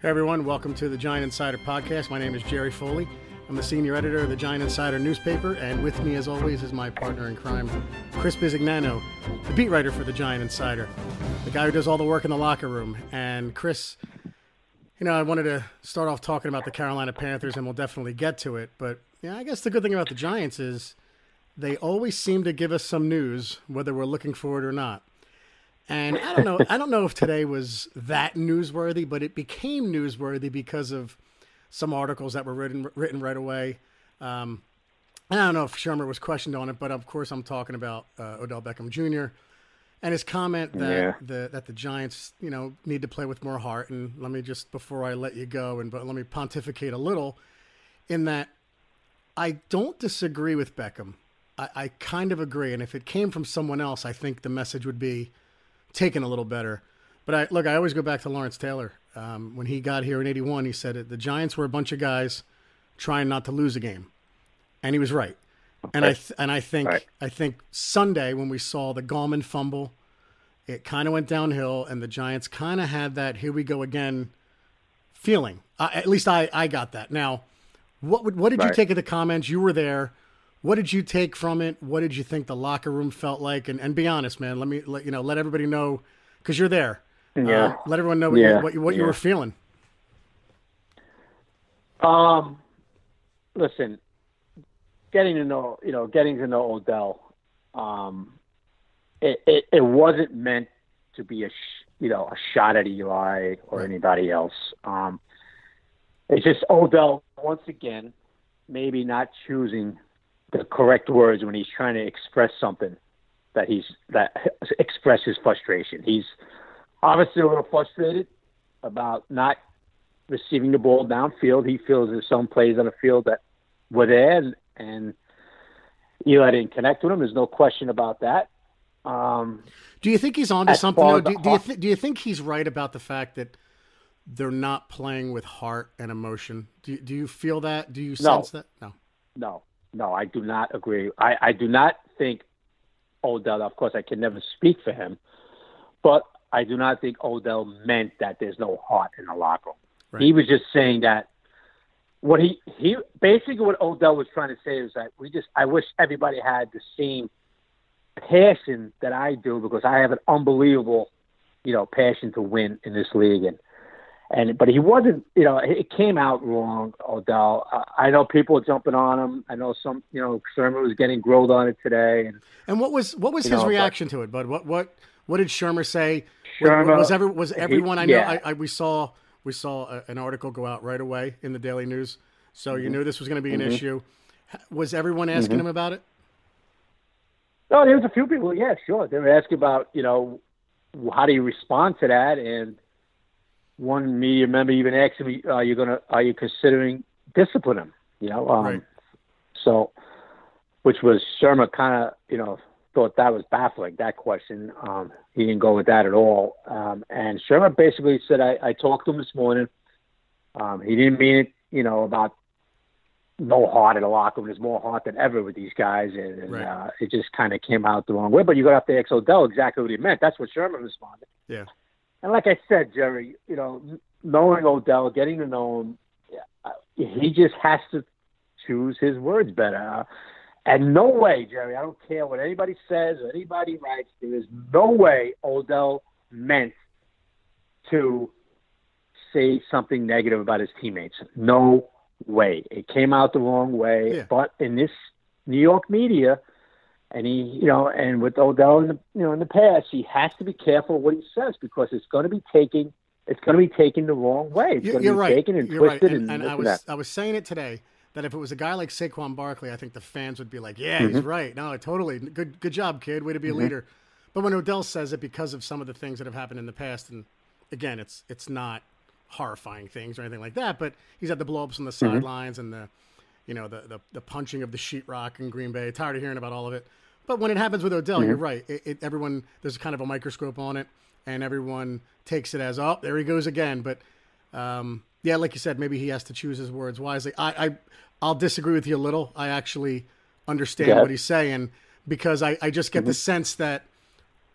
Hey everyone, welcome to the Giant Insider Podcast. My name is Jerry Foley. I'm the senior editor of the Giant Insider newspaper, and with me, as always, is my partner in crime, Chris Bisignano, the beat writer for the Giant Insider, the guy who does all the work in the locker room. And Chris, you know, I wanted to start off talking about the Carolina Panthers, and we'll definitely get to it. But yeah, I guess the good thing about the Giants is they always seem to give us some news, whether we're looking for it or not. And I don't know, I don't know if today was that newsworthy, but it became newsworthy because of some articles that were written written right away. Um, I don't know if Shurmur was questioned on it, but of course I'm talking about uh, Odell Beckham Jr. and his comment that Yeah. the that the Giants, you know, need to play with more heart. And let me just before I let you go, and but let me pontificate a little, in that I don't disagree with Beckham. I, I kind of agree, and if it came from someone else, I think the message would be taken a little better. But I look, I always go back to Lawrence Taylor. Um, when he got here in '81, he said it, the Giants were a bunch of guys trying not to lose a game, and he was right. And I th- and I think Right. I think Sunday when we saw the Gallman fumble, it kind of went downhill, and the Giants kind of had that "here we go again" feeling. Uh, at least I I got that. Now, what would, what did you take of the comments? You were there. What did you take from it? What did you think the locker room felt like? And and be honest, man. Let me let you know. Let everybody know because you're there. Yeah. Uh, let everyone know what Yeah. you, what, you, what you were feeling. Um, listen, getting to know, you know, getting to know Odell, um, it, it, it wasn't meant to be a, sh- you know, a shot at Eli or anybody else. Um, it's just Odell once again, maybe not choosing the correct words when he's trying to express something that he's that express his frustration. He's obviously a little frustrated about not receiving the ball downfield. He feels there's some plays on the field that were there, and, and Eli didn't connect with him. There's no question about that. Um, Do you think he's onto something? far Though? as the Do, do you th- do you think he's right about the fact that they're not playing with heart and emotion? Do do you feel that? Do you sense that? No. no, no, I do not agree. I, I do not think Odell. Of course, I can never speak for him, but I do not think Odell meant that there's no heart in the locker room. Right. He was just saying that what he he basically what Odell was trying to say is that we just I wish everybody had the same passion that I do because I have an unbelievable you know passion to win in this league and and but he wasn't you know it came out wrong Odell I I know people are jumping on him I know some you know Shurmur was getting grilled on it today and And what was what was his know, but- reaction to it, bud? What what what did Shurmur say? Was- Shurmur- was every, was everyone I know? yeah. I, I we saw we saw a, an article go out right away in the Daily News, so Mm-hmm. you knew this was going to be an issue. Was everyone asking him about it? No, there was a few people. Yeah, sure. They were asking about, you know, how do you respond to that? And one media member even asked me, "Are you gonna? Are you considering discipline him?" You know, um, Right. so which was Shurmur kind of, you know, thought that was baffling that question. Um, he didn't go with that at all. Um, and Shurmur basically said, I, "I talked to him this morning. Um, he didn't mean it, you know, about." No heart in the locker room. There's more heart than ever with these guys, and, and Right. uh, it just kind of came out the wrong way. But you got to have to ask Odell exactly what he meant. That's what Shurmur responded. Yeah. And like I said, Jerry, you know, knowing Odell, getting to know him, uh, he just has to choose his words better. Uh, and no way, Jerry, I don't care what anybody says or anybody writes, there is no way Odell meant to say something negative about his teammates. No way. It came out the wrong way. Yeah. But in this New York media, and he, you know, and with Odell in the, you know, in the past, he has to be careful what he says because it's going to be taken, it's going to be taken the wrong way. It's You're to be right. taken and You're right. And, and, and I and was. I was saying it today that if it was a guy like Saquon Barkley, I think the fans would be like, "Yeah, Mm-hmm. he's right. No, totally good. Good job, kid. Way to be a leader." But when Odell says it because of some of the things that have happened in the past, and again, it's it's not horrifying things or anything like that, but he's had the blowups on the Mm-hmm. sidelines and the you know the, the the punching of the sheetrock in Green Bay. Tired of hearing about all of it. But when it happens with Odell, Mm-hmm. you're right. It, it, everyone there's kind of a microscope on it, and everyone takes it as oh, there he goes again. But um, yeah, like you said, maybe he has to choose his words wisely. I, I I'll disagree with you a little. I actually understand Yeah. what he's saying because I, I just get the sense that,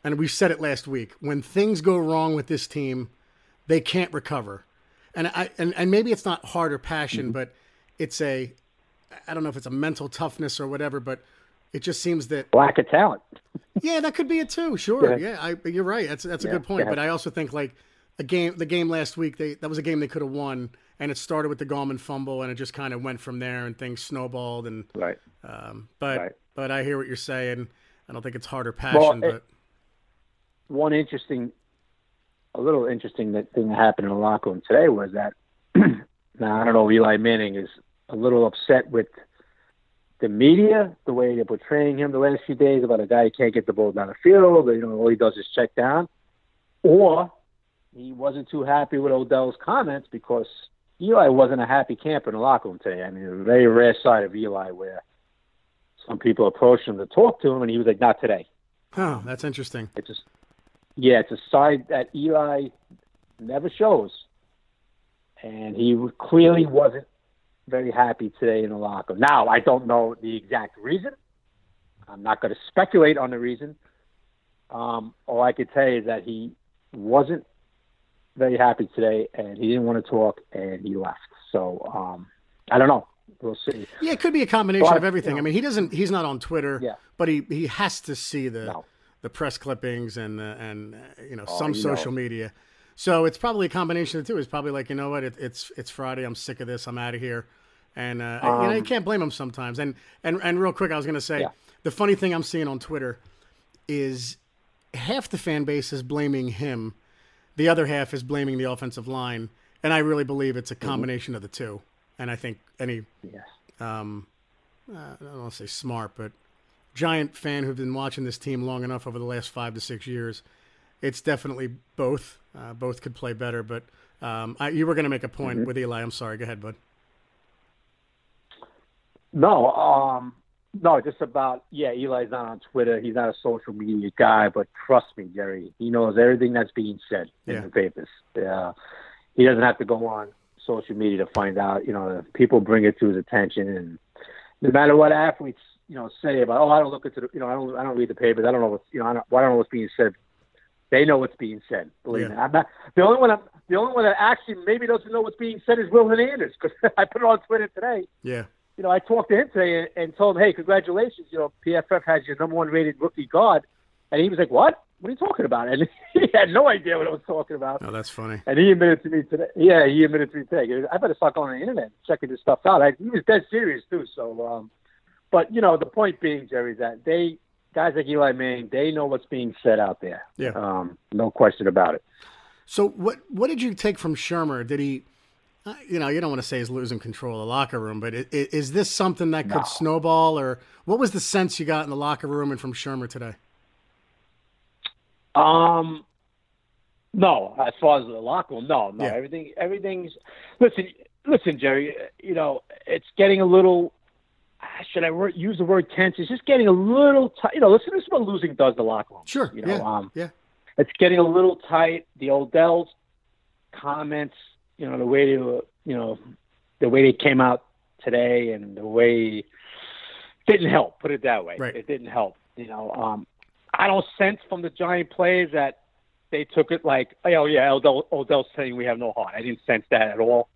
and we said it last week, when things go wrong with this team, they can't recover. and I and, and maybe it's not heart or passion, mm-hmm. but it's a I don't know if it's a mental toughness or whatever, but it just seems that lack of talent. yeah, that could be it too. Sure, yeah, I, you're right. That's that's a yeah, good point. But I also think like a game, the game last week, they that was a game they could have won, and it started with the Gallman fumble, and it just kind of went from there, and things snowballed. And right, um, but right. but I hear what you're saying. I don't think it's harder or passion, well, but it, one interesting, a little interesting that thing that happened in the locker room today was that now I don't know. Eli Manning is a little upset with the media, the way they're portraying him the last few days about a guy who can't get the ball down the field. You know, all he does is check down, or he wasn't too happy with Odell's comments because Eli wasn't a happy camper in the locker room today. I mean, a very rare side of Eli where some people approached him to talk to him, and he was like, "Not today." Oh, that's interesting. It's just, yeah, it's a side that Eli never shows, and he clearly wasn't very happy today in the locker. Now, I don't know the exact reason. I'm not going to speculate on the reason. Um, all I could tell you is that he wasn't very happy today, and he didn't want to talk, and he left. So um, I don't know. We'll see. Yeah, it could be a combination but, of everything. You know, I mean, he doesn't. He's not on Twitter. Yeah. But he he has to see the no. the press clippings and uh, and uh, you know oh, some social know. media. So it's probably a combination of the two. It's probably like you know what, it, it's it's Friday. I'm sick of this. I'm out of here. And uh, um, you know you um, can't blame them sometimes. And and and real quick, I was going to say yeah. the funny thing I'm seeing on Twitter is half the fan base is blaming him the other half is blaming the offensive line, and I really believe it's a mm-hmm. combination mm-hmm. of the two. And I think any, yes. um, uh, I don't want to say smart, but giant fan who've been watching this team long enough over the last five to six years, it's definitely both. Uh, both could play better, but um, I, you were going to make a point mm-hmm. with Eli. I'm sorry. Go ahead, bud. No, um, no, just about yeah. Eli's not on Twitter. He's not a social media guy, but trust me, Jerry, he knows everything that's being said in the papers. Yeah, he doesn't have to go on social media to find out. You know, people bring it to his attention, and no matter what athletes you know say about, oh, I don't look into the, you know, I don't, I don't read the papers. I don't know what's, you know, I don't, well, I don't know what's being said. They know what's being said. Believe yeah. me, I'm not the only one. I'm, the only one that actually maybe doesn't know what's being said is Will Hernandez because I put it on Twitter today. Yeah you know, I talked to him today and, and told him, hey, congratulations. You know, PFF has your number one rated rookie guard. And he was like, what? What are you talking about? And he had no idea what I was talking about. Oh, that's funny. And he admitted to me today. Yeah, he admitted to me today. I better start going on the internet and checking this stuff out. I, he was dead serious too. So, um, but you know, the point being, Jerry, is that they guys like Eli Manning, they know what's being said out there. Yeah. Um, no question about it. So, what what did you take from Shurmur? Did he? Uh, you know, you don't want to say he's losing control of the locker room, but is, is this something that could no. snowball, or what was the sense you got in the locker room and from Shurmur today? Um, no, as far as the locker room, no, no, yeah. everything, everything's. Listen, listen, Jerry. You know, it's getting a little. Should I use the word tense? It's just getting a little tight. You know, listen, this is what losing does the locker room. Sure. You know, yeah. Um, yeah. It's getting a little tight. The Odell's comments you know the way they were, you know the way they came out today and the way didn't help. Put it that way. Right. It didn't help. You know, um, I don't sense from the Giant players that they took it like, oh yeah, Odell, Odell's saying we have no heart. I didn't sense that at all.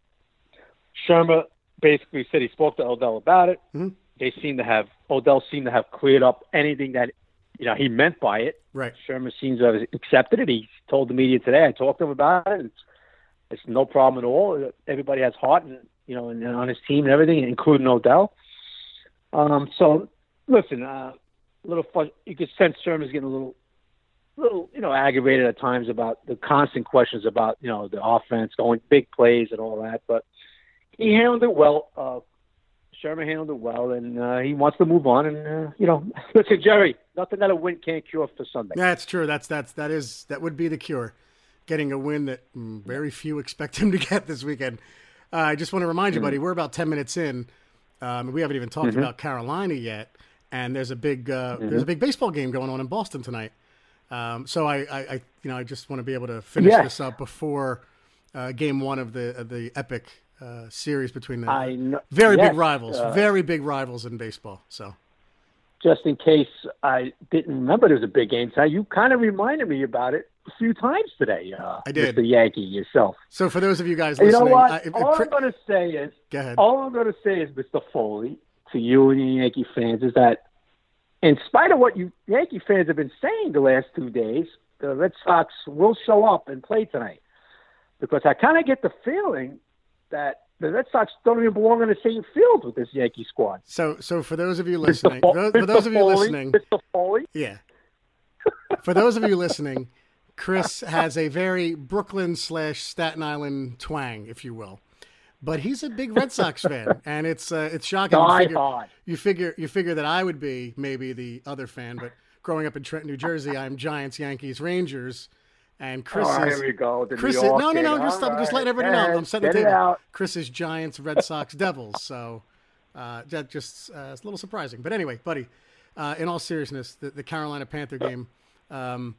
Shurmur basically said he spoke to Odell about it. Mm-hmm. They seem to have Odell seemed to have cleared up anything that you know he meant by it. Right. Shurmur seems to have accepted it. He told the media today. I talked to him about it. It's it's no problem at all. Everybody has heart, and you know, and, and on his team and everything, including Odell. Um, so, listen, uh, a little fun. You could sense Shurmur's getting a little, little, you know, aggravated at times about the constant questions about you know the offense going big plays and all that. But he handled it well. Uh, Shurmur handled it well, and uh, he wants to move on. And uh, you know, listen, Jerry, nothing that a win can't cure for Sunday. That's true. That's that's that is that would be the cure getting a win that mm, very few expect him to get this weekend. Uh, I just want to remind you, buddy, we're about 10 minutes in. Um, we haven't even talked mm-hmm. about Carolina yet, and there's a big uh, mm-hmm. there's a big baseball game going on in Boston tonight. Um, so I, I, I, you know I just want to be able to finish this up before uh, game one of the of the epic uh, series between the very yes. big rivals, uh, very big rivals in baseball. So just in case I didn't remember there was a big game tonight, you kind of reminded me about it a few times today. Uh, I did. The Yankee yourself. So for those of you guys You know listening, what? I- if- all if- I'm going to say is, go ahead. all I'm going to say is, Mr. Foley, to you and your Yankee fans, is that in spite of what you Yankee fans have been saying the last two days, the Red Sox will show up and play tonight. Because I kind of get the feeling that the Red Sox don't even belong on the same field with this Yankee squad. So so for those of you listening, Fo- for, Mr. those of you Foley, listening, Mr. Foley, Yeah. For those of you listening, Chris has a very Brooklyn slash Staten Island twang, if you will. But he's a big Red Sox fan, and it's uh, it's shocking. You figure, you figure you figure that I would be maybe the other fan, but growing up in Trenton, New Jersey, I'm Giants, Yankees, Rangers, and Chris oh, is here we go. The Chris is, no no no just I'm just letting everybody know Get I'm setting the it table. Chris is Giants, Red Sox, Devils. So uh, that just uh, it's a little surprising. But anyway, buddy, uh, in all seriousness, the, the Carolina Panther game. Um,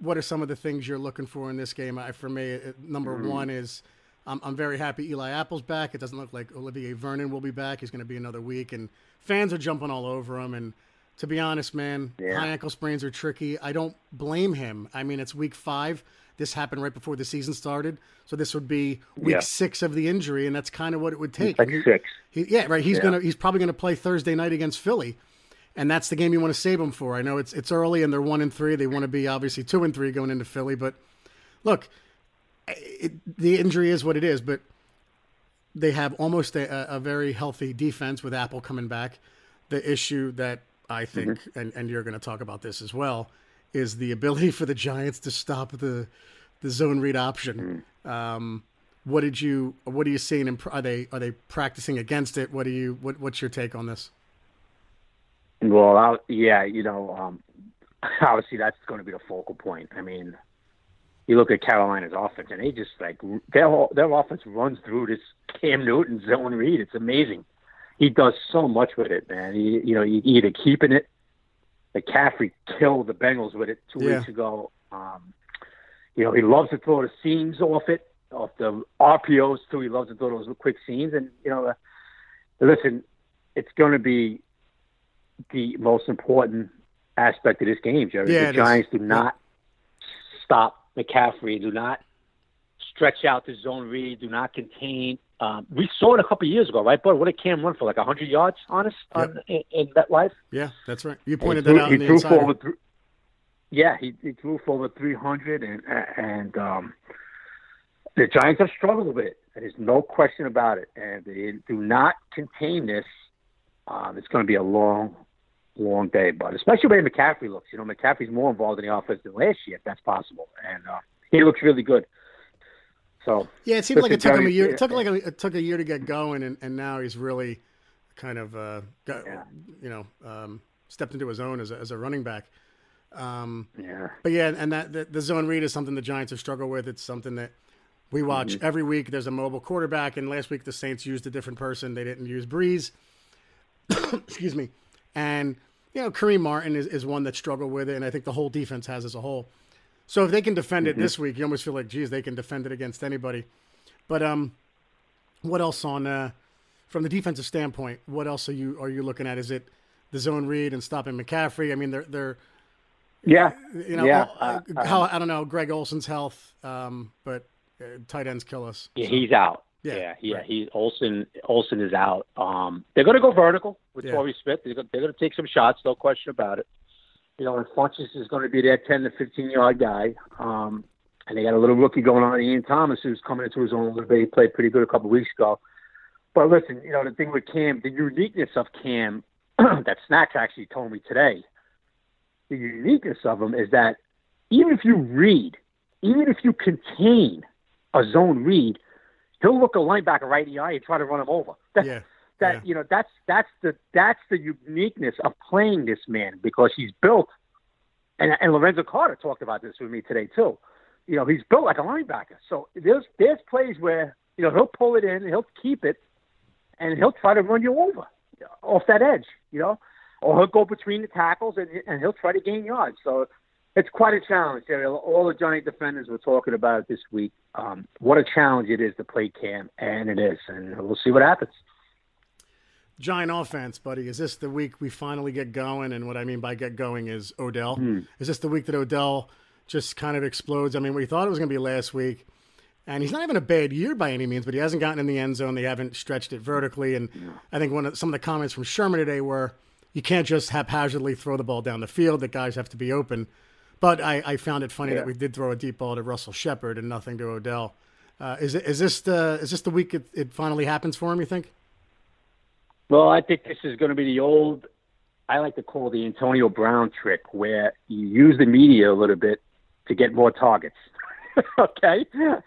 what are some of the things you're looking for in this game? I, for me, it, number Mm-hmm. one is I'm, I'm very happy Eli Apple's back. It doesn't look like Olivier Vernon will be back. He's going to be another week, and fans are jumping all over him. And to be honest, man, Yeah. high ankle sprains are tricky. I don't blame him. I mean, it's week five. This happened right before the season started, so this would be week Yeah. six of the injury, and that's kind of what it would take. Like six. He, yeah, right. He's Yeah. gonna he's probably gonna play Thursday night against Philly, and that's the game you want to save him for. I know it's it's early and they're one and three. They want to be obviously two and three going into Philly, but look, it, the injury is what it is. But they have almost a, a very healthy defense with Apple coming back. The issue that I think, and, and you're going to talk about this as well, is the ability for the Giants to stop the the zone read option. Um, what did you? What are you seeing? In, are they are they practicing against it? What do you? What, what's your take on this? Well, I, yeah, you know, um, obviously that's going to be the focal point. I mean, you look at Carolina's offense, and they just like their whole- their offense runs through this Cam Newton zone read. It's amazing. He does so much with it, man. He, you know, you either keeping it. McCaffrey killed the Bengals with it two Yeah. weeks ago. Um, you know, he loves to throw the seams off it, off the RPOs too. He loves to throw those quick seams, and you know, uh, listen, it's going to be the most important aspect of this game, Jerry. Yeah, the it is. Giants do not stop McCaffrey, do not stretch out the zone read, do not contain. Um, we saw it a couple of years ago, right? But what did Cam run for? Like 100 yards honest, us on, in, in that life? Yeah, that's right. You pointed threw- that out he in threw for over thr- yeah, he, he threw for over 300, and and um, the Giants have struggled with it. There's no question about it. And they do not contain this. Um, it's going to be a long, long day, but especially the way McCaffrey looks. You know, McCaffrey's more involved in the offense than last year, if that's possible, and uh, he looks really good. So Yeah, it seemed like it took him a year. It took like a, it took a year to get going, and, and now he's really kind of uh, got, Yeah. you know um, stepped into his own as a, as a running back. Um, yeah, but yeah, and that the, the zone read is something the Giants have struggled with. It's something that we watch Mm-hmm. every week. There's a mobile quarterback, and last week the Saints used a different person. They didn't use Brees. Excuse me, and you know Kareem Martin is, is one that struggled with it, and I think the whole defense has as a whole. So if they can defend Mm-hmm. it this week, you almost feel like, geez, they can defend it against anybody. But um, what else on uh, from the defensive standpoint? What else are you are you looking at? Is it the zone read and stopping McCaffrey? I mean, they're they're yeah, you know Yeah, uh, uh, how I don't know Greg Olsen's health, um, but uh, tight ends kill us. Yeah, So, he's out. Yeah, Yeah, yeah, right. he Olsen Olsen is out. Um, they're going to go vertical with Yeah. Torrey Smith. They're going to take some shots, no question about it. You know, and Funchess is going to be that ten to fifteen yard guy. Um, and they got a little rookie going on, Ian Thomas, who's coming into his own a little bit. He played pretty good a couple of weeks ago. But listen, you know, the thing with Cam, the uniqueness of Cam that Snacks actually told me today, the uniqueness of him is that even if you read, even if you contain a zone read, he'll look a linebacker right in the eye and try to run him over. That, Yeah, that yeah. you know, that's that's the that's the uniqueness of playing this man because he's built. And and Lorenzo Carter talked about this with me today too. You know, he's built like a linebacker. So there's there's plays where you know he'll pull it in, he'll keep it, and he'll try to run you over off that edge. You know, or he'll go between the tackles and and he'll try to gain yards. So it's quite a challenge. Ariel. All the Giant defenders were talking about it this week. Um, what a challenge it is to play Cam, and it is, and we'll see what happens. Giant offense, buddy. Is this the week we finally get going? And what I mean by get going is Odell. Hmm. Is this the week that Odell just kind of explodes. I mean, we thought it was going to be last week, and he's not having a bad year by any means, but he hasn't gotten in the end zone. They haven't stretched it vertically, and I think one of some of the comments from Shurmur today were, "You can't just haphazardly throw the ball down the field. That guys have to be open." But I, I found it funny Yeah. that we did throw a deep ball to Russell Shepard and nothing to Odell. Uh, is it is this the is this the week it, it finally happens for him? You think? Well, I think this is going to be the old, I like to call the Antonio Brown trick, where you use the media a little bit to get more targets. okay?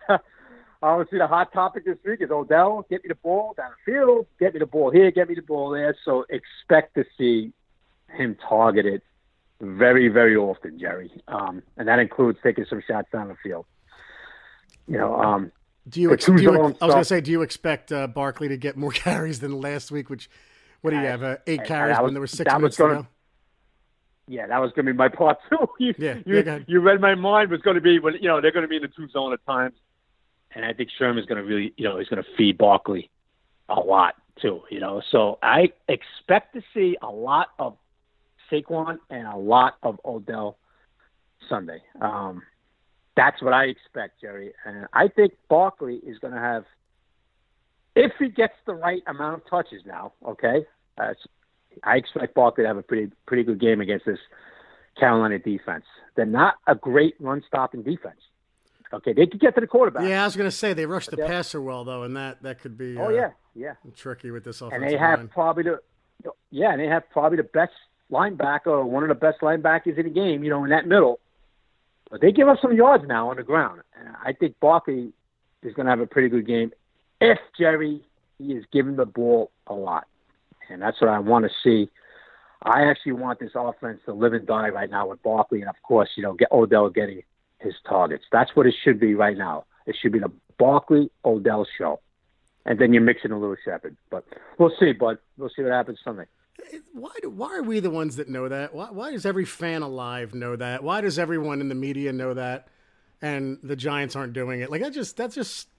Obviously, the hot topic this week is Odell, get me the ball down the field, get me the ball here, get me the ball there. So expect to see him targeted very, very often, Jerry. Um, and that includes taking some shots down the field. You know, um, Do you, ex- do you I was going to say, do you expect uh, Barkley to get more carries than last week? Which, what do you I- have? Uh, eight I- carries when there were six minutes gonna- to. Yeah, that was going to be my part too. you, Yeah, you, yeah, you read my mind was going to be when you know they're going to be in the two zone at times, and I think Shurmur's going to really you know he's going to feed Barkley a lot too. You know, so I expect to see a lot of Saquon and a lot of Odell Sunday. Um, that's what I expect, Jerry, and I think Barkley is going to have if he gets the right amount of touches now. Okay, uh, I expect Barkley to have a pretty pretty good game against this Carolina defense. They're not a great run stopping defense. Okay, they could get to the quarterback. Yeah, I was going to say they rushed the But passer well though, and that that could be Oh uh, yeah, yeah. tricky with this offensive And they have line. probably the yeah, and they have probably the best linebacker or one of the best linebackers in the game. You know, in that middle. But they give up some yards now on the ground. And I think Barkley is going to have a pretty good game if Jerry he is given the ball a lot, and that's what I want to see. I actually want this offense to live and die right now with Barkley, and of course, you know, get Odell getting his targets. That's what it should be right now. It should be the Barkley Odell show, and then you're mixing a little Shepard. But we'll see, bud. We'll see what happens Sunday. Why do, why are we the ones that know that? Why, why does every fan alive know that? Why does everyone in the media know that? And the Giants aren't doing it. Like that just that's just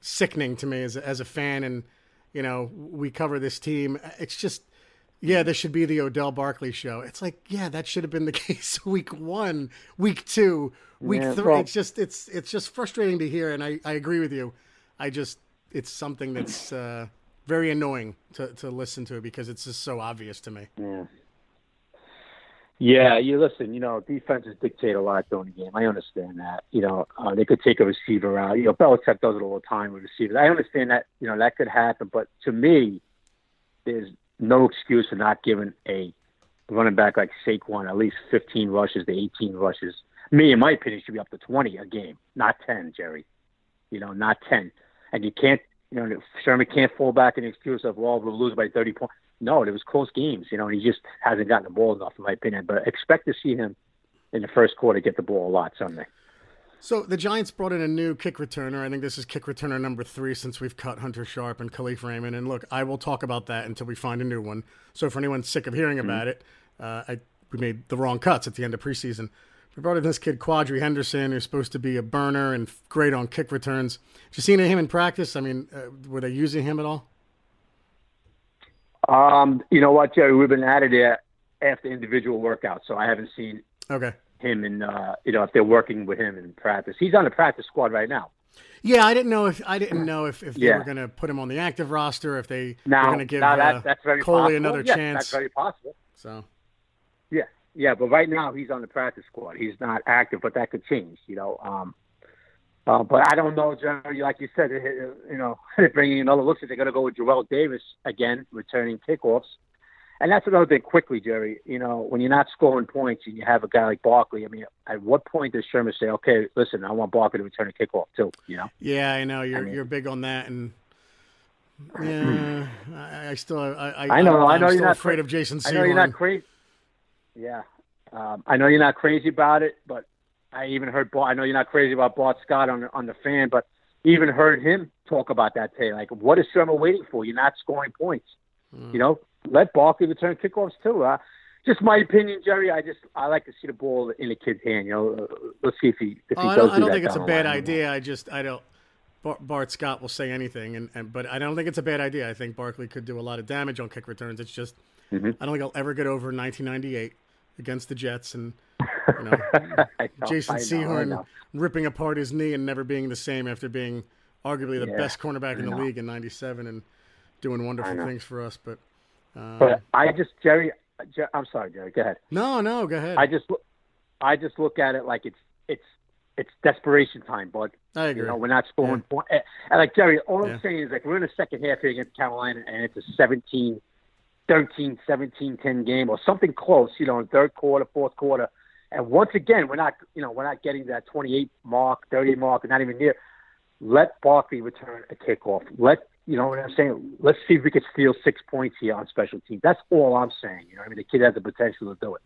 sickening to me as a, as a fan. And you know we cover this team. It's just yeah, this should be the Odell Barkley show. It's like yeah, that should have been the case week one, week two, week Yeah, three. well- it's just it's it's just frustrating to hear. And I I agree with you. I just it's something that's. Uh, very annoying to, to listen to because it's just so obvious to me. Yeah. Yeah, you listen. You know, defenses dictate a lot during the game. I understand that. You know, uh, they could take a receiver out. You know, Belichick does it all the time with receivers. I understand that. You know, that could happen. But to me, there's no excuse for not giving a running back like Saquon at least 15 rushes to 18 rushes. Me, in my opinion, should be up to 20 a game, not 10, Jerry. You know, not 10. And you can't, you know, Shurmur can't fall back in the excuse of, well, we'll lose by 30 points. No, it was close games, you know, and he just hasn't gotten the ball enough, in my opinion. But expect to see him in the first quarter get the ball a lot Sunday. So the Giants brought in a new kick returner. I think this is kick returner number three since we've cut Hunter Sharp and Kalif Raymond. And look, I will talk about that until we find a new one. So for anyone sick of hearing about it, uh, I, we made the wrong cuts at the end of preseason. We brought in this kid Quadree Henderson, who's supposed to be a burner and great on kick returns. Did you see him in practice? I mean, uh, were they using him at all? Um, you know what, Jerry? We've been at it after individual workouts, so I haven't seen Okay. him in, uh, you know, if they're working with him in practice. He's on the practice squad right now. Yeah, I didn't know if I didn't know if, if they were going to put him on the active roster, if they Now, were going to give now that, uh, Coley possible. another Yes, chance. That's very possible. So Yeah, but right now he's on the practice squad. He's not active, but that could change, you know. Um, uh, but I don't know, Jerry. Like you said, you know, bringing another looks like they're going to go with Jawill Davis again, returning kickoffs. And that's another thing. Quickly, Jerry. You know, when you're not scoring points and you have a guy like Barkley, I mean, at what point does Shurmur say, "Okay, listen, I want Barkley to return a kickoff too"? You know. yeah, I know you're mean- you're big on that, and yeah, I, I still I I, I know, I know you're not afraid cra- of Jason. I know you're not crazy. Yeah, um, I know you're not crazy about it, but I even heard. Bart, I know you're not crazy about Bart Scott on the, on the fan, but even heard him talk about that today. Like, what is Shurmur waiting for? You're not scoring points. Hmm. You know, let Barkley return kickoffs too. Uh, just my opinion, Jerry. I just I like to see the ball in the kid's hand. You know, uh, let's see if he if Oh, he I don't, I do don't that think it's a bad idea. I just I don't. Bart, Bart Scott will say anything, and, and but I don't think it's a bad idea. I think Barkley could do a lot of damage on kick returns. It's just Mhm. I don't think I'll ever get over 1998 against the Jets, and You know, know Jason Sehorn ripping apart his knee and never being the same after being arguably the yeah, best cornerback in the league in '97 and doing wonderful things for us. But, um, but I just Jerry, I'm sorry, Jerry. Go ahead. No, no, go ahead. I just I just look at it like it's it's it's desperation time, bud. I agree. You know, we're not scoring. Yeah. And, and like Jerry, all I'm saying is like we're in the second half here against Carolina, and it's a 17, 13, 17, 10 game or something close. You know, in third quarter, fourth quarter, and once again, we're not you know we're not getting that 28 mark, 30 mark, not even near. Let Barkley return a kickoff. Let you know what I'm saying. Let's see if we could steal six points here on special teams. That's all I'm saying. You know, I mean, the kid has the potential to do it.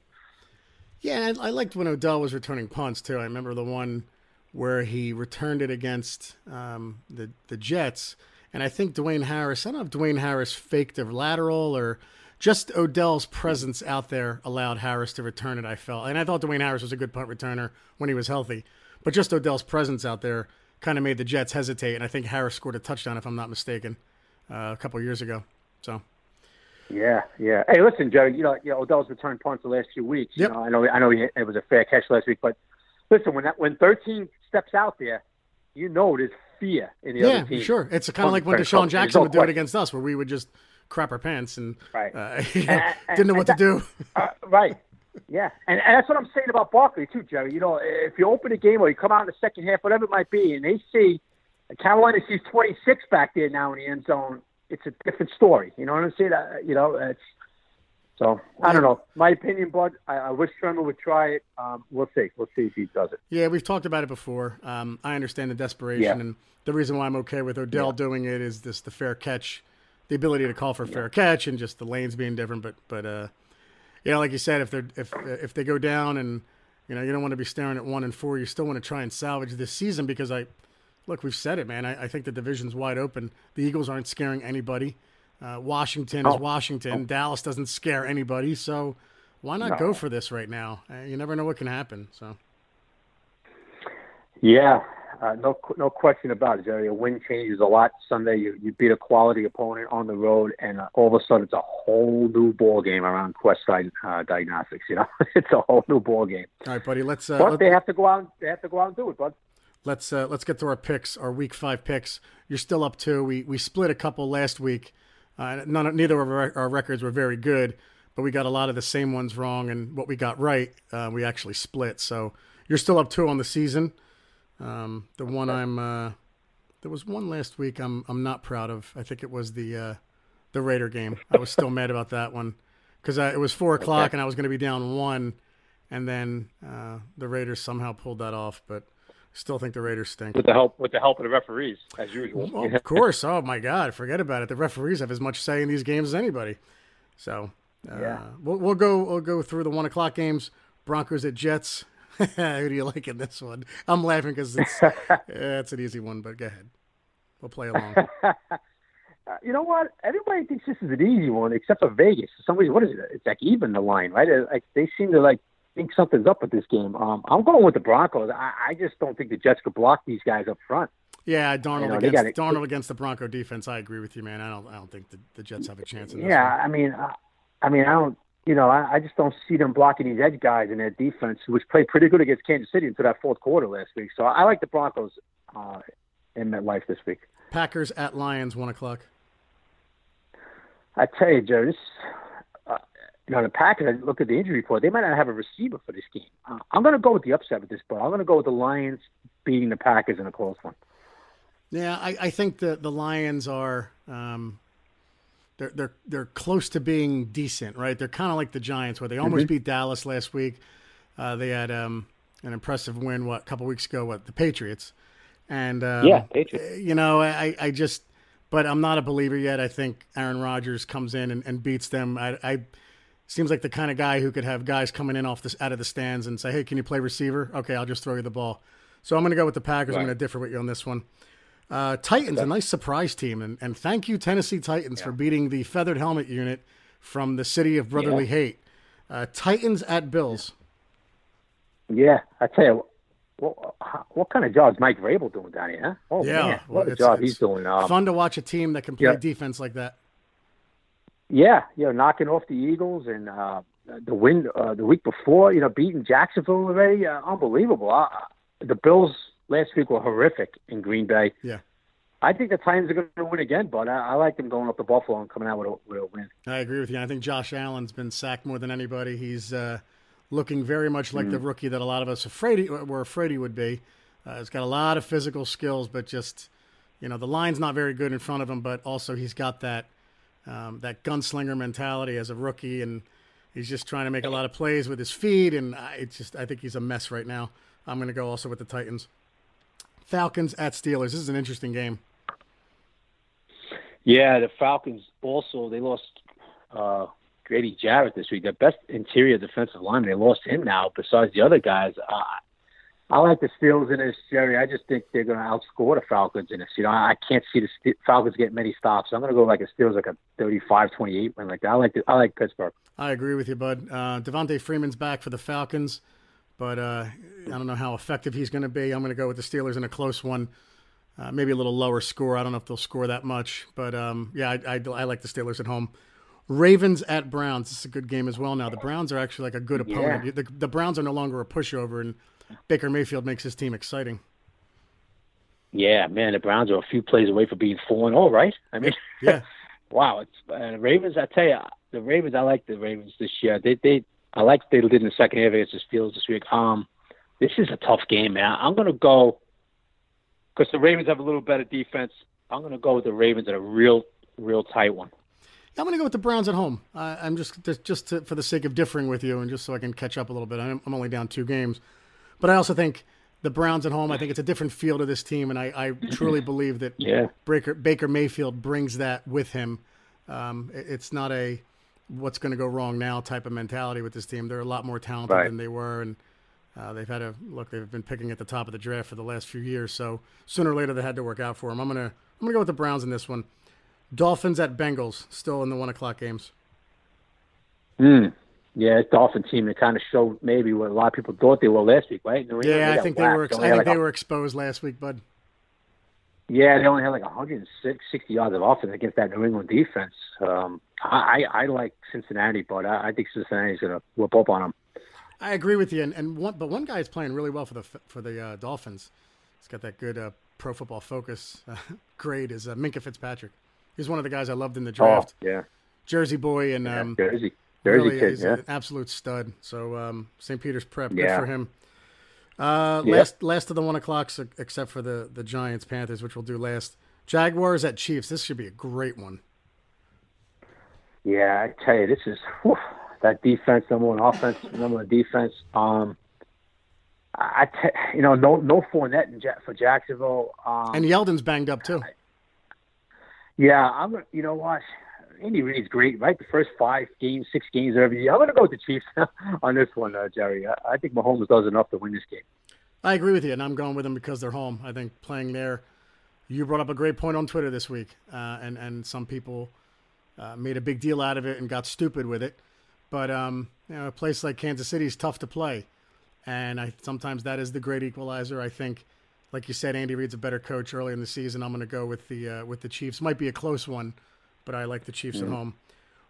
Yeah, I, I liked when Odell was returning punts too. I remember the one where he returned it against um, the the Jets, and I think Dwayne Harris. I don't know if Dwayne Harris faked a lateral or just Odell's presence out there allowed Harris to return it. I felt, and I thought Dwayne Harris was a good punt returner when he was healthy, but just Odell's presence out there kind of made the Jets hesitate, and I think Harris scored a touchdown if I'm not mistaken uh, a couple years ago. So. Yeah, yeah. Hey, listen, Joe. You know, you know, Odell's returned punts the last few weeks. Yep. You know, I know, I know, he, it was a fair catch last week, but listen, when that when 13 steps out there, you know there's fear in the yeah, other team. Yeah, sure. It's kind of like when DeSean Jackson would do it against us, where we would just crap our pants and right. uh, you know, and, didn't know what that, to do. uh, right. Yeah, and, and that's what I'm saying about Barkley too, Jerry. You know, if you open a game or you come out in the second half, whatever it might be, and they see Carolina sees 26 back there now in the end zone, it's a different story. You know what I'm saying? Uh, you know, it's so I don't know. My opinion, Bud. I, I wish Shurmur would try it. Um, we'll see. We'll see if he does it. Yeah, we've talked about it before. Um, I understand the desperation, yeah. and the reason why I'm okay with Odell yeah. doing it is this the fair catch, the ability to call for yeah. fair catch, and just the lanes being different. But but uh, you know, like you said, if they're if if they go down and you know you don't want to be staring at one and four, you still want to try and salvage this season because I look, we've said it, man. I, I think the division's wide open. The Eagles aren't scaring anybody. Uh, Washington oh. is Washington. Oh. Dallas doesn't scare anybody. So why not no. go for this right now? Uh, you never know what can happen. So. Yeah, uh, no, no question about it, Jerry. A win changes a lot. Sunday, you, you beat a quality opponent on the road, and uh, all of a sudden, it's a whole new ball game around Quest uh, Diagnostics. You know, it's a whole new ball game. All right, buddy. Let's. Uh, but let they have to go out. They have to go out and do it, bud. Let's uh, let's get to our picks, our week five picks. You're still up two. We we split a couple last week. Uh, none, neither of our, our, records were very good, but we got a lot of the same ones wrong, and what we got right, uh, we actually split. So you're still up two on the season. Um, the one I'm uh, there was one last week I'm I'm not proud of. I think it was the uh, the Raider game. I was still mad about that one because it was four o'clock okay. and I was going to be down one, and then uh, the Raiders somehow pulled that off, but. Still think the Raiders stink. With the help with the help of the referees, as usual. Well, of course. Oh my God, forget about it. The referees have as much say in these games as anybody. So uh, yeah, we'll, we'll go we'll go through the one o'clock games. Broncos at Jets. Who do you like in this one? I'm laughing because it's it's an easy one, but go ahead. We'll play along. Uh, you know what? Everybody thinks this is an easy one, except for Vegas. Somebody, what is it? It's like even the line, right? Like they seem to like think something's up with this game. Um, I'm going with the Broncos. I, I just don't think the Jets could block these guys up front. Yeah, Darnold you know, against Darnold against the Bronco defense. I agree with you, man. I don't I don't think the, the Jets have a chance. yeah, I mean, I, I mean, I don't. You know, I, I just don't see them blocking these edge guys in their defense, which played pretty good against Kansas City until that fourth quarter last week. So I like the Broncos uh, in MetLife this week. Packers at Lions, one o'clock. I tell you, Joe, this you know, the Packers, I look at the injury report, they might not have a receiver for this game. Uh, I'm going to go with the upset with this, but I'm going to go with the Lions beating the Packers in a close one. Yeah, I, I think the the Lions are um, they're they're they're close to being decent, right? They're kind of like the Giants, where they almost mm-hmm. beat Dallas last week. Uh, they had um, an impressive win what a couple weeks ago, what the Patriots, and um, yeah, Patriots. You know, I I just, but I'm not a believer yet. I think Aaron Rodgers comes in and, and beats them. I, I seems like the kind of guy who could have guys coming in off this out of the stands and say, "Hey, can you play receiver?" Okay, I'll just throw you the ball. So I'm going to go with the Packers. Right. I'm going to differ with you on this one. Uh, Titans, a nice surprise team, and, and thank you Tennessee Titans yeah. for beating the feathered helmet unit from the city of brotherly yeah. hate. Uh, Titans at Bills. Yeah, I tell you, what, what kind of job is Mike Vrabel doing down here? Huh? Oh yeah, man, what well, a job he's doing. Um, fun to watch a team that can play yeah. defense like that. Yeah, you know, knocking off the Eagles and uh, the win uh, the week before, you know, beating Jacksonville already, uh, unbelievable. Uh, the Bills last week were horrific in Green Bay. Yeah. I think the Titans are going to win again, but I, I like them going up to Buffalo and coming out with a, with a win. I agree with you. I think Josh Allen's been sacked more than anybody. He's uh, looking very much like mm-hmm. the rookie that a lot of us afraid he, were afraid he would be. Uh, he's got a lot of physical skills, but just you know the line's not very good in front of him. But also he's got that um, that gunslinger mentality as a rookie, and he's just trying to make a lot of plays with his feet. And I, just I think he's a mess right now. I'm going to go also with the Titans. Falcons at Steelers. This is an interesting game. Yeah, the Falcons also they lost uh, Grady Jarrett this week. Their best interior defensive lineman. They lost him now. Besides the other guys, uh, I like the Steelers in this, Jerry. I just think they're going to outscore the Falcons in this. You know, I can't see the Falcons getting many stops. So I'm going to go like a Steelers, like a 35-28 win like that. I like the, I like Pittsburgh. I agree with you, bud. Uh, Devonta Freeman's back for the Falcons, but uh, I don't know how effective he's going to be. I'm going to go with the Steelers in a close one. Uh, maybe a little lower score. I don't know if they'll score that much, but um, yeah, I, I, I, like the Steelers at home. Ravens at Browns. This is a good game as well. Now the Browns are actually like a good opponent. Yeah. The, the Browns are no longer a pushover, and Baker Mayfield makes his team exciting. Yeah, man, the Browns are a few plays away from being four and all, right? I mean, yeah. wow, it's uh, Ravens. I tell you, the Ravens. I like the Ravens this year. They, they, I like they did in the second half against the Steelers this week. Um, this is a tough game, man. I'm gonna go because the Ravens have a little better defense. I'm going to go with the Ravens in a real, real tight one. I'm going to go with the Browns at home. Uh, I'm just just, just to, for the sake of differing with you, and just so I can catch up a little bit. I'm, I'm, only down two games, but I also think the Browns at home. I think it's a different feel to this team, and I, I truly believe that yeah. Baker, Baker Mayfield brings that with him. Um, it, it's not a what's going to go wrong now type of mentality with this team. They're a lot more talented right. than they were, and uh, they've had a look. They've been picking at the top of the draft for the last few years, so sooner or later they had to work out for them. I'm gonna I'm gonna go with the Browns in this one. Dolphins at Bengals, still in the one o'clock games. Hmm. Yeah, it's Dolphin team that kind of showed maybe what a lot of people thought they were last week, right? yeah, I think they were. Ex- I think like they a, were exposed last week, bud. Yeah, they only had like 160 yards of offense against that New England defense. Um, I, I, I like Cincinnati, but I, I think Cincinnati's going to whip up on them. I agree with you, and, and one, but one guy is playing really well for the for the uh, Dolphins. He's got that good uh, Pro Football Focus uh, grade. Is uh, Minkah Fitzpatrick? He's one of the guys I loved in the draft. Oh, yeah, Jersey boy and um, yeah, Jersey, Jersey really, kid, he's yeah. an absolute stud. So um, St. Peter's Prep, yeah. good for him. Uh, last last of the one o'clocks, except for the the Giants Panthers, which we'll do last. Jaguars at Chiefs. This should be a great one. Yeah, I tell you, this is. Whew that defense, number one offense, number one defense. Um, I, you know, no, no Fournette in for Jacksonville. Um, and Yeldon's banged up too. Yeah, I'm. You know what? Andy Reid's great, right? The first five games, six games every year. I'm going to go with the Chiefs on this one, uh, Jerry. I, I think Mahomes does enough to win this game. I agree with you, and I'm going with them because they're home. I think playing there. You brought up a great point on Twitter this week, uh, and and some people uh, made a big deal out of it and got stupid with it. But um, you know, a place like Kansas City is tough to play, and I sometimes that is the great equalizer. I think, like you said, Andy Reid's a better coach early in the season. I'm going to go with the uh, with the Chiefs. Might be a close one, but I like the Chiefs mm-hmm. at home.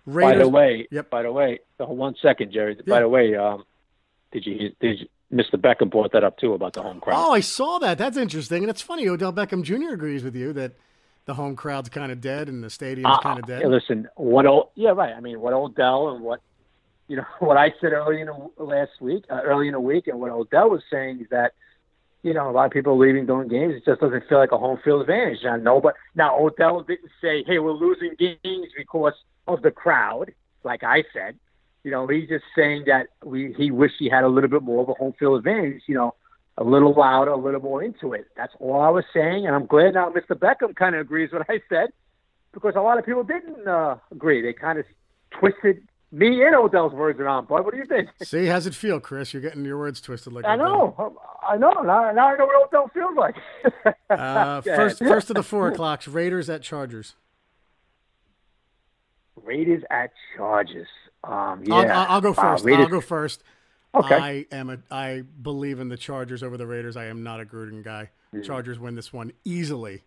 Raiders, by the way, yep. By the way, one second, Jerry. By the way, um, did you did you, Mr. Beckham brought that up too about the home crowd? Oh, I saw that. That's interesting, and it's funny. Odell Beckham Jr. agrees with you that the home crowd's kind of dead and the stadium's uh, kind of dead. Listen, what? Old yeah, right. I mean, what Odell and what you know what I said early in the last week, uh, early in the week, and what Odell was saying is that you know a lot of people leaving during games. It just doesn't feel like a home field advantage. I know, but now Odell didn't say, "Hey, we're losing games because of the crowd," like I said. You know, he's just saying that we he wished he had a little bit more of a home field advantage. You know, a little louder, a little more into it. That's all I was saying, and I'm glad now Mr. Beckham kind of agrees what I said because a lot of people didn't uh, agree. They kind of twisted me and Odell's words around, bud. What do you think? See, how's it feel, Chris? You're getting your words twisted like I know. I know. Now, now I know what Odell feels like. uh, first, first of the four o'clocks. Raiders at Chargers. Raiders at Chargers. Um, yeah, I'll, I'll go first. Uh, I'll go first. Okay. I am a. I believe in the Chargers over the Raiders. I am not a Gruden guy. Mm. Chargers win this one easily.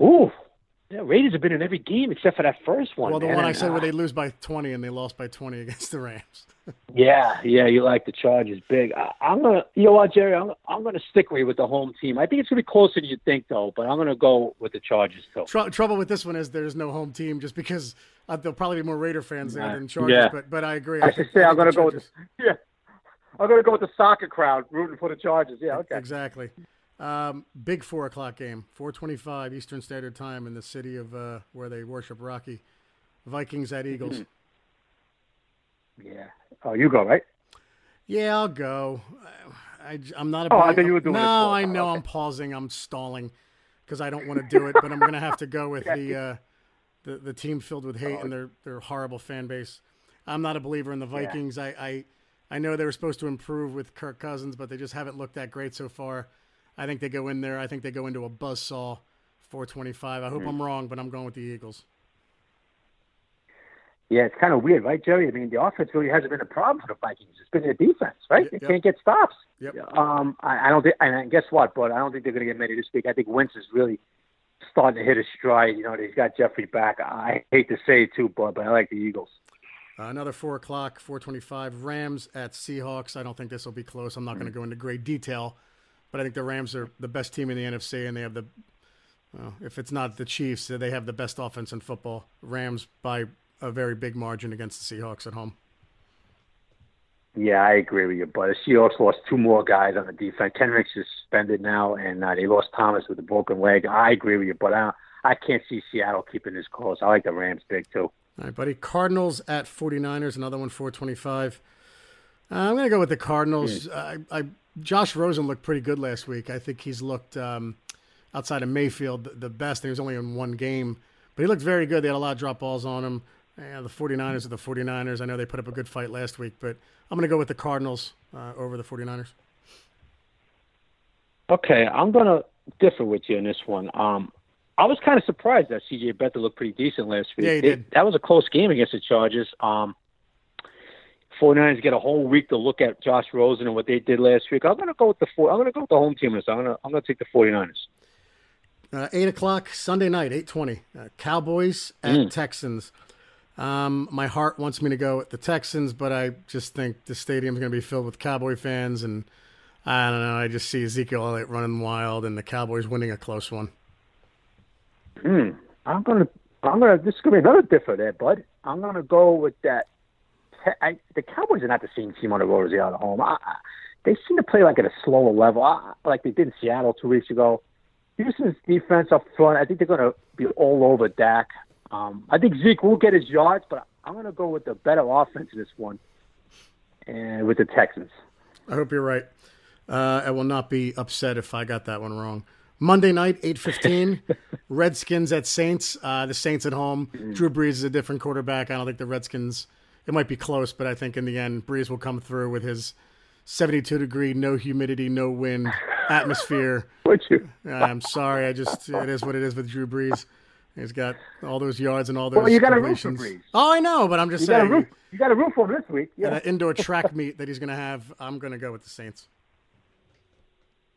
Ooh, yeah, Raiders have been in every game except for that first one. Well, the man. one I said uh, where they lose by 20 and they lost by 20 against the Rams. Yeah, yeah, you like the Chargers big. I, I'm gonna, you know what, Jerry? I'm, I'm gonna stick with you with the home team. I think it's gonna be closer than you think, though. But I'm gonna go with the Chargers too. Tr- trouble with this one is there's no home team just because uh, there'll probably be more Raider fans there than Chargers. Yeah. But but I agree. I think- should say I I'm gonna go with the, yeah. I'm gonna go with the soccer crowd rooting for the Chargers. Yeah, okay. Exactly. Um, big four o'clock game, 4:25 Eastern Standard Time in the city of uh, where they worship Rocky. Vikings at Eagles. Yeah. Oh, you go right. Yeah, I'll go. I, am not a. Oh, I thought you were doing No, I know. okay. I'm pausing. I'm stalling because I don't want to do it, but I'm going to have to go with the, uh, the the team filled with hate and their their horrible fan base. I'm not a believer in the Vikings. I, I I know they were supposed to improve with Kirk Cousins, but they just haven't looked that great so far. I think they go in there. I think they go into a buzzsaw. 425. I hope Hmm. I'm wrong, but I'm going with the Eagles. Yeah, it's kind of weird, right, Jerry? I mean, the offense really hasn't been a problem for the Vikings. It's been their defense, right? They yep. can't get stops. Yep. Um, I, I don't think, and guess what? But I don't think they're going to get many this week. I think Wentz is really starting to hit a stride. You know, he's got Jeffery back. I hate to say it too, but but I like the Eagles. Uh, another four o'clock, four twenty-five. Rams at Seahawks. I don't think this will be close. I'm not going to go into great detail, but I think the Rams are the best team in the NFC, and they have the. Well, if it's not the Chiefs, they have the best offense in football. Rams by a very big margin against the Seahawks at home. Yeah, I agree with you. But the Seahawks lost two more guys on the defense. Kendricks suspended now, and uh, they lost Thomas with a broken leg. I agree with you, but I, I can't see Seattle keeping this close. I like the Rams big too. All right, buddy. Cardinals at 49ers, another one, 425. Uh, I'm going to go with the Cardinals. I, I, Josh Rosen looked pretty good last week. I think he's looked, um, outside of Mayfield, the- best. He was only in one game, but he looked very good. They had a lot of drop balls on him. Yeah, the 49ers are the 49ers. I know they put up a good fight last week, but I'm going to go with the Cardinals uh, over the 49ers. Okay, I'm gonna differ with you on this one. Um, I was kind of surprised that CJ Beathard looked pretty decent last week. Yeah, he did. That was a close game against the Chargers. Um, 49ers get a whole week to look at Josh Rosen and what they did last week. I'm gonna go with the four. I'm gonna go with the home team. this. I'm gonna I'm gonna take the 49ers. Uh, eight o'clock Sunday night, eight twenty. Uh, Cowboys at Texans. Um, my heart wants me to go with the Texans, but I just think the stadium's going to be filled with Cowboy fans, and I don't know. I just see Ezekiel Elliott running wild, and the Cowboys winning a close one. Hmm. I'm gonna I'm gonna this is gonna be another differ there, bud. I'm gonna go with that. I, the Cowboys are not the same team on the road as they are at home. I, I, they seem to play like at a slower level, I, like they did in Seattle two weeks ago. Houston's defense up front, I think they're gonna be all over Dak. Um, I think Zeke will get his yards, but I'm gonna go with the better offense in this one, and with the Texans. I hope you're right. Uh, I will not be upset if I got that one wrong. Monday night, eight fifteen. Redskins at Saints. Uh, the Saints at home. Drew Brees is a different quarterback. I don't think the Redskins. It might be close, but I think in the end, Brees will come through with his seventy-two degree, no humidity, no wind atmosphere. Would you? I'm sorry. I just it is what it is with Drew Brees. He's got all those yards and all those. Well, you gotta root for. Brees. Oh, I know, but I'm just You got saying. root. You got to root for him this week. Yeah. That indoor track meet that he's going to have, I'm going to go with the Saints.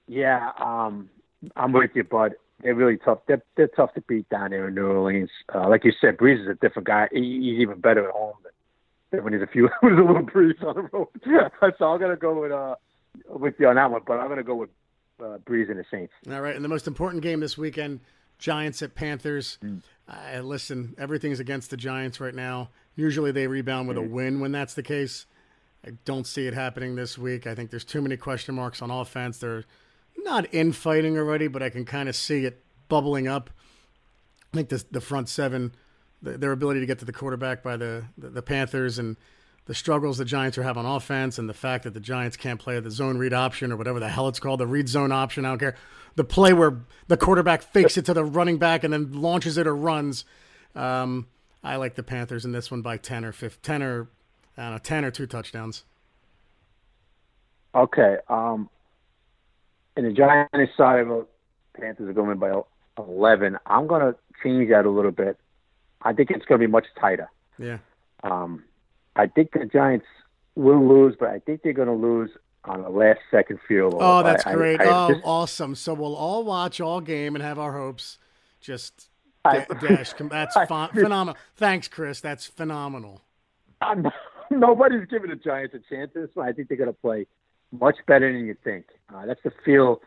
Yeah, um, I'm with you, bud. They're really tough. They're, they're tough to beat down there in New Orleans. Uh, like you said, Brees is a different guy. He, he's even better at home than, when he's a few when he's a little Breeze on the road. so I'm gonna go with uh with you on that one, but I'm gonna go with uh, Brees and the Saints. All right, and the most important game this weekend, Giants at Panthers. Mm. Uh, listen, everything's against the Giants right now. Usually they rebound with a Mm. win when that's the case. I don't see it happening this week. I think there's too many question marks on offense. They're not infighting already, but I can kind of see it bubbling up. I think the the front seven, the, their ability to get to the quarterback by the, the the Panthers and the struggles the Giants are having on offense, and the fact that the Giants can't play the zone read option or whatever the hell it's called, the read zone option. I don't care. The play where the quarterback fakes it to the running back and then launches it or runs. Um, I like the Panthers in this one by ten or 15, 10 or I don't know, ten or two touchdowns. Okay. Um, and the Giants side of the Panthers are going by 11. I'm gonna change that a little bit. I think it's gonna be much tighter. Yeah. Um, I think the Giants will lose, but I think they're going to lose on the last second field goal. Oh, that's I- I- great. I- oh, this- awesome. So we'll all watch all game and have our hopes. Just I, dash. That's ph- phenomenal. Thanks, Chris. That's phenomenal. I'm, nobody's giving the Giants a chance this one. I think they're going to play much better than you think. Uh, that's the feel.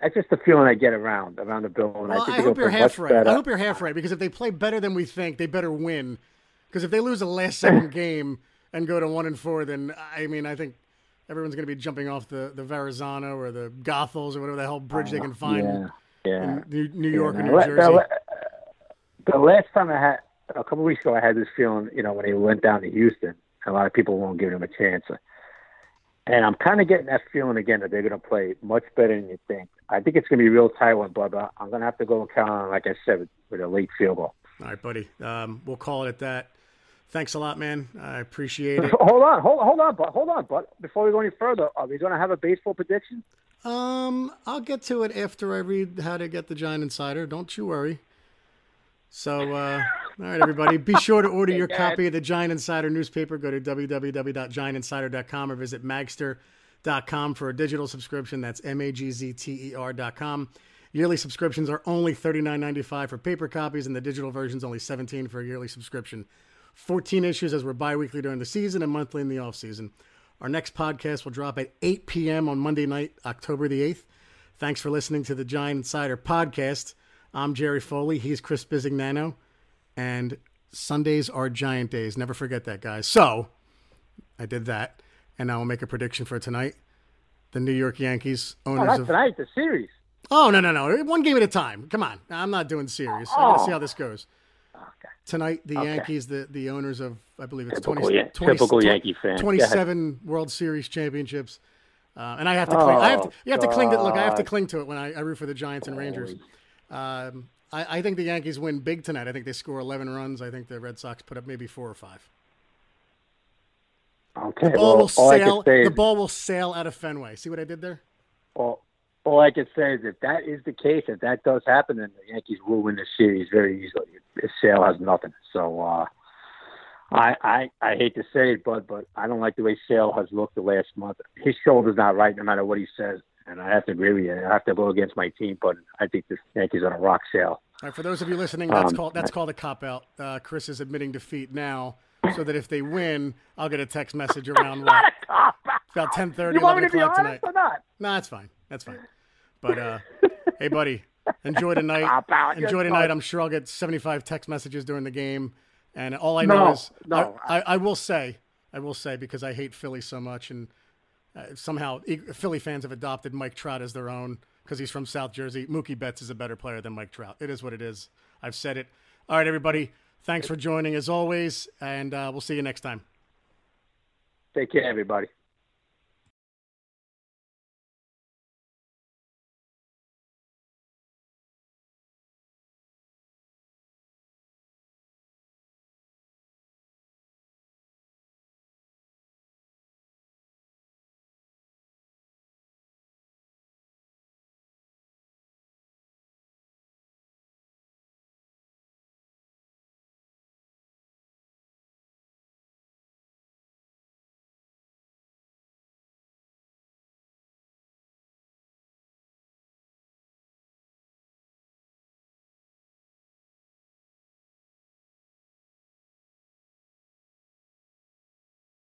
That's just the feeling I get around around the building. Well, I, I hope you're half right. Better. I hope you're half right because if they play better than we think, they better win. Because if they lose the last second game and go to one and four, then I mean, I think everyone's going to be jumping off the the Verrazano or the Goethals or whatever the hell bridge uh, they can find yeah, yeah. in New, New York yeah, or New Jersey. The, the last time I had a couple weeks ago, I had this feeling, you know, when he went down to Houston, a lot of people won't give him a chance. And I'm kind of getting that feeling again that they're going to play much better than you think. I think it's going to be a real tight one, but I'm going to have to go and count on, like I said, with, with a late field goal. All right, buddy. Um, we'll call it at that. Thanks a lot, man. I appreciate it. hold on, hold, hold on, but hold on, but before we go any further, are we going to have a baseball prediction? Um, I'll get to it after I read how to get the Giant Insider. Don't you worry. So, uh, all right, everybody, be sure to order your copy of the Giant Insider newspaper. Go to www.giantinsider.com or visit magzter.com for a digital subscription. That's M A G Z T E R.com. Yearly subscriptions are only $39.95 for paper copies, and the digital version is only 17 for a yearly subscription. 14 issues as we're bi weekly during the season and monthly in the off season. Our next podcast will drop at 8 p.m. on Monday night, October the 8th. Thanks for listening to the Giant Insider podcast. I'm Jerry Foley. He's Chris Bisignano. And Sundays are Giant days. Never forget that, guys. So I did that. And I will make a prediction for tonight. The New York Yankees, owners oh, that's of. tonight, the series. Oh, no, no, no. One game at a time. Come on. I'm not doing series. Oh. I got to see how this goes. Okay. Tonight, the okay. Yankees, the, the owners of, I believe it's typical, 20, yeah. 20, typical 20, Yankee fan. 27 World Series championships. Uh, and I have to cling. Oh, I have to, you have to cling to look. I have to cling to it when I, I root for the Giants and Rangers. Um, I, I, think the Yankees win big tonight. I think they score 11 runs. I think the Red Sox put up maybe four or five. Okay. The ball well, will sail. The ball will sail out of Fenway. See what I did there? Well, all I can say is if that is the case, if that does happen, then the Yankees will win the series very easily. Sale has nothing. So uh, I, I I hate to say it, but but I don't like the way Sale has looked the last month. His shoulder's not right, no matter what he says, and I have to agree with you. I have to go against my team, but I think the Yankees are on a rock Sale. All right, for those of you listening, that's um, called that's called a cop out. Uh, Chris is admitting defeat now, so that if they win, I'll get a text message around what about 10, 30, 11 o'clock tonight. Or not? No, that's fine. That's fine. But uh, hey, buddy, enjoy tonight. enjoy the night. I'm sure I'll get 75 text messages during the game. And all I know no, is, no. I, I, I, will say, I will say, because I hate Philly so much, and uh, somehow Philly fans have adopted Mike Trout as their own because he's from South Jersey. Mookie Betts is a better player than Mike Trout. It is what it is. I've said it. All right, everybody. Thanks for joining as always, and uh, we'll see you next time. Take care, everybody.